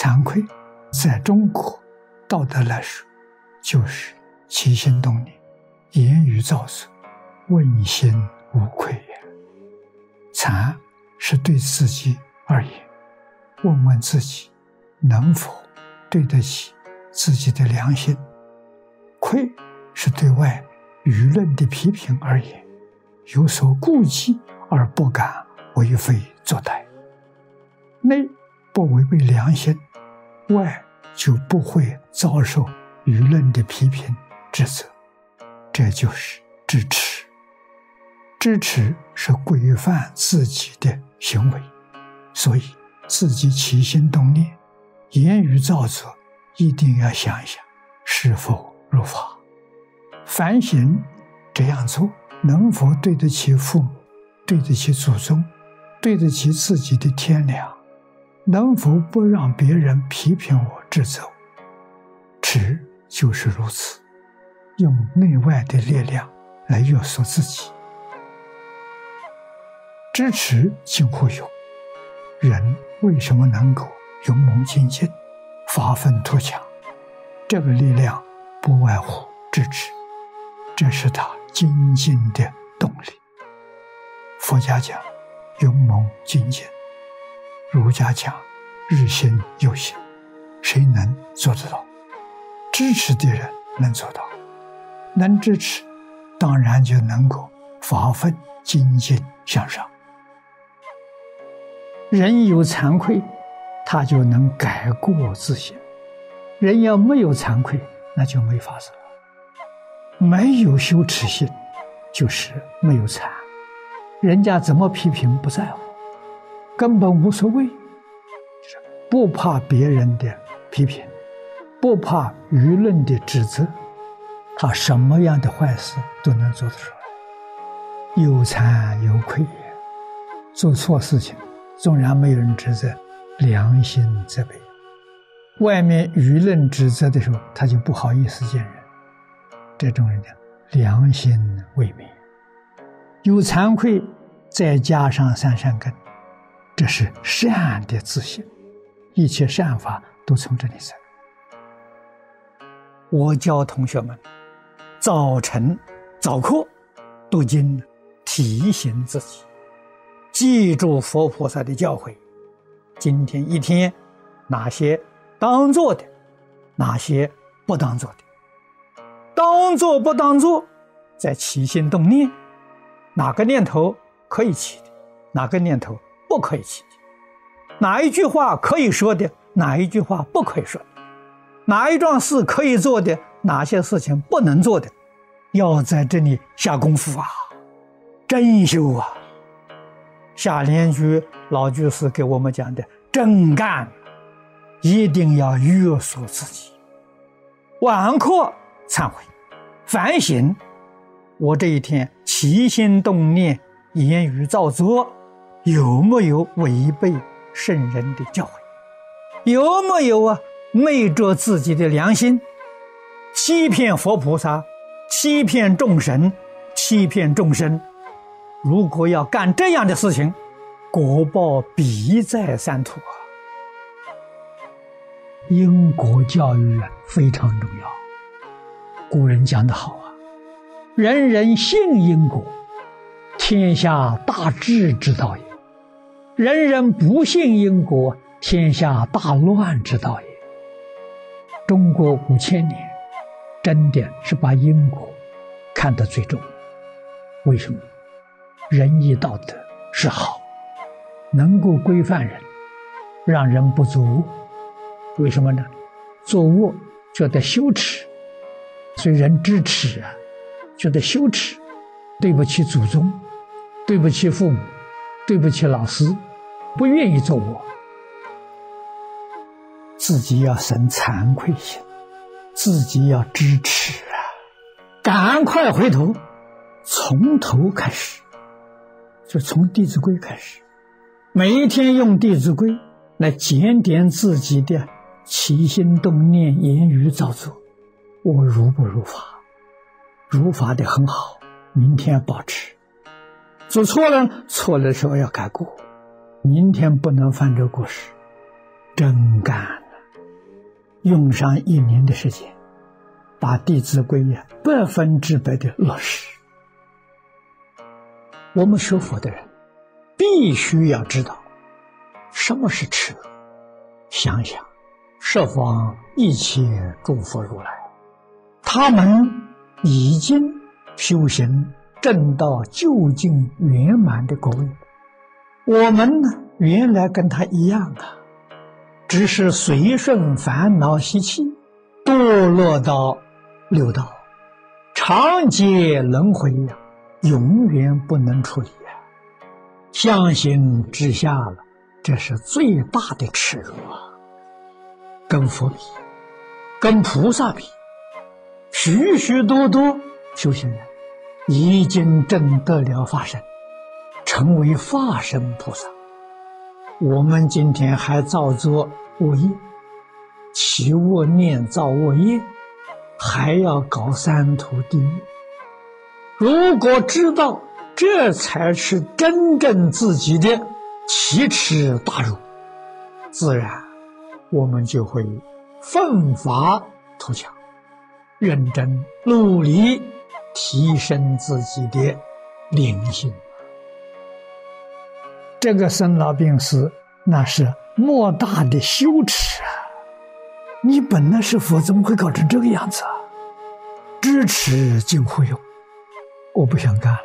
惭愧，在中国道德来说，就是起心动念、言语造作，问心无愧也。惭是对自己而言，问问自己能否对得起自己的良心；愧是对外舆论的批评而言，有所顾忌而不敢为非作歹。内不违背良心，外就不会遭受舆论的批评指责，这就是支持。支持是规范自己的行为，所以自己起心动念、言语造作，一定要想一想是否如法，反省这样做能否对得起父母，对得起祖宗，对得起自己的天良。能否不让别人批评我、指责我？持就是如此，用内外的力量来约束自己。支持近乎勇，人为什么能够勇猛精进、发愤图强？这个力量不外乎支持，这是他精进的动力。佛家讲勇猛精进。儒家讲，日新又新，谁能做得到？支持的人能做到，能支持，当然就能够发奋精进向上。人有惭愧，他就能改过自新；人要没有惭愧，那就没法子了。没有羞耻心，就是没有惭。人家怎么批评不在乎。根本无所谓，不怕别人的批评，不怕舆论的指责，他什么样的坏事都能做得出来，有惭有愧。做错事情，纵然没有人指责，良心责备；外面舆论指责的时候，他就不好意思见人。这种人讲良心未泯，有惭愧，再加上三善根。这是善的自信，一切善法都从这里生。我教同学们，早晨早课读经，提醒自己，记住佛菩萨的教诲。今天一天，哪些当做的，哪些不当做的？当做不当做，在起心动念，哪个念头可以起的，哪个念头？不可以起哪一句话可以说的，哪一句话不可以说的，哪一桩事可以做的，哪些事情不能做的，要在这里下功夫啊，真修啊。下联句老居士给我们讲的真干，一定要约束自己，晚课忏悔，反省，我这一天起心动念、言语造作。有没有违背圣人的教诲？有没有啊？昧着自己的良心，欺骗佛菩萨，欺骗众神，欺骗众生。如果要干这样的事情，果报必在三途啊！因果教育啊，非常重要。古人讲得好啊：“人人信因果，天下大治之道也。”人人不信因果，天下大乱之道也。中国五千年，真的是把因果看得最重。为什么？仁义道德是好，能够规范人，让人不作恶。为什么呢？作恶觉得羞耻，所以人知耻啊，觉得羞耻，对不起祖宗，对不起父母，对不起老师。不愿意做我，自己要生惭愧心，自己要支持啊！赶快回头，从头开始，就从《弟子规》开始，每一天用《弟子规》来检点自己的起心动念、言语造作，我如不如法？如法的很好，明天保持。做错了，错了时候要改过。明天不能犯这过失，真干了。用上一年的时间，把《弟子规》呀百分之百的落实。我们学佛的人，必须要知道什么是耻。想想，十方一切诸佛如来，他们已经修行正道究竟圆满的果位。我们呢，原来跟他一样啊，只是随顺烦恼习气，堕落到六道，长劫轮回呀，永远不能出离呀，相形之下了。这是最大的耻辱啊！跟佛比，跟菩萨比，许许多多修行人已经证得了法身，成为化身菩萨。我们今天还造作恶业，起恶念造恶业，还要搞三途地狱。如果知道这才是真正自己的。奇耻大辱，自然我们就会奋发图强，认真努力提升自己的灵性。这个生老病死，那是莫大的羞耻啊！你本来是佛，怎么会搞成这个样子啊？知耻近乎勇，我不想干了，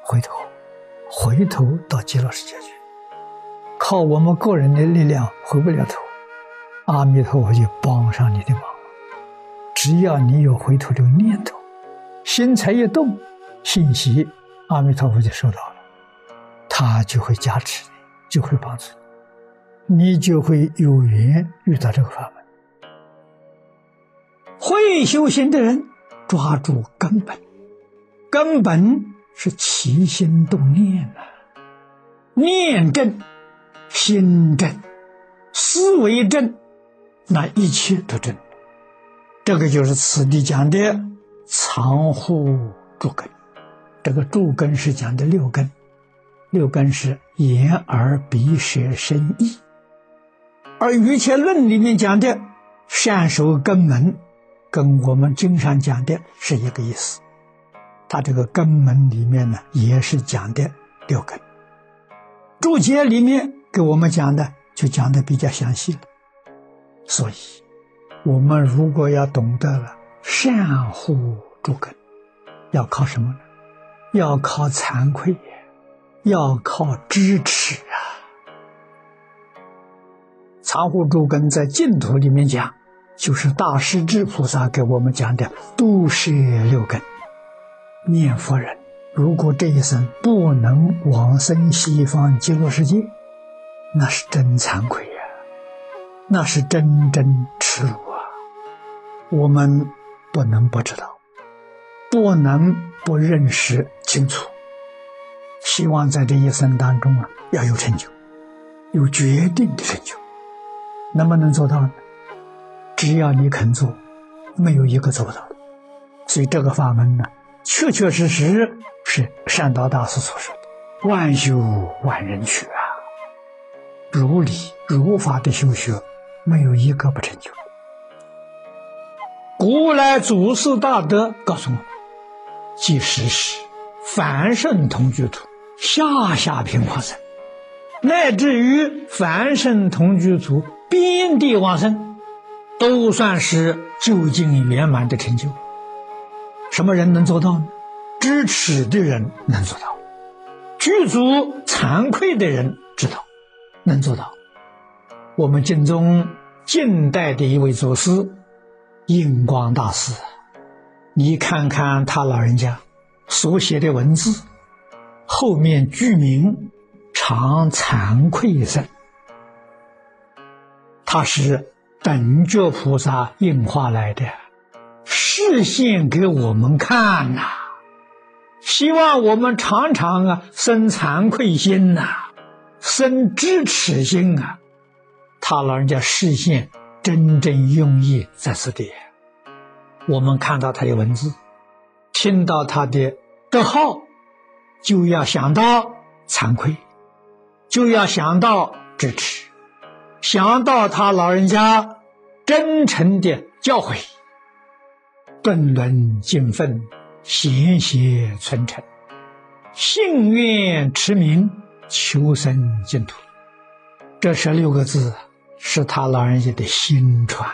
回头，回头到极乐世界去。靠我们个人的力量回不了头，阿弥陀佛就帮上你的忙。只要你有回头的念头，心才一动，信息阿弥陀佛就收到了，他就会加持你，就会帮助你，你就会有缘遇到这个法门。会修行的人抓住根本，根本是起心动念啊，念正。心正，思维正，那一切都正。这个就是此地讲的藏护诸根。这个诸根是讲的六根，六根是眼、耳、鼻、舌、身、意。而《瑜伽论》里面讲的善守根门，跟我们经常讲的是一个意思。它这个根门里面呢，也是讲的六根。注解里面。给我们讲的就讲的比较详细了，所以，我们如果要懂得了善护诸根，要靠什么呢？要靠惭愧，要靠支持啊！藏护诸根在净土里面讲，就是大势至菩萨给我们讲的度摄六根。念佛人如果这一生不能往生西方极乐世界，那是真惭愧呀，那是真真耻辱啊！我们不能不知道，不能不认识清楚。希望在这一生当中啊，要有成就，有决定的成就。能不能做到呢？只要你肯做，没有一个做不到的。所以这个法门呢，确确实实是善导大师所说的“万修万人去”啊。如理如法的修学，没有一个不成就。古来祖师大德告诉我：，即使是凡圣同居土、下下品往生，乃至于凡圣同居土遍地往生，都算是究竟圆满的成就。什么人能做到呢？知耻的人能做到，具足惭愧的人知道。能做到，我们晋中近代的一位祖师印光大师，你看看他老人家所写的文字，后面句名常惭愧声，他是等觉菩萨应化来的，示现给我们看呐，希望我们常常啊生惭愧心呐。生知耻心啊！他老人家视线真正用意在此地。我们看到他的文字，听到他的德号，就要想到惭愧，就要想到支持，想到他老人家真诚的教诲，顿伦敬奋，贤贤存诚，信愿持名，求生净土。这十六个字是他老人家的心传。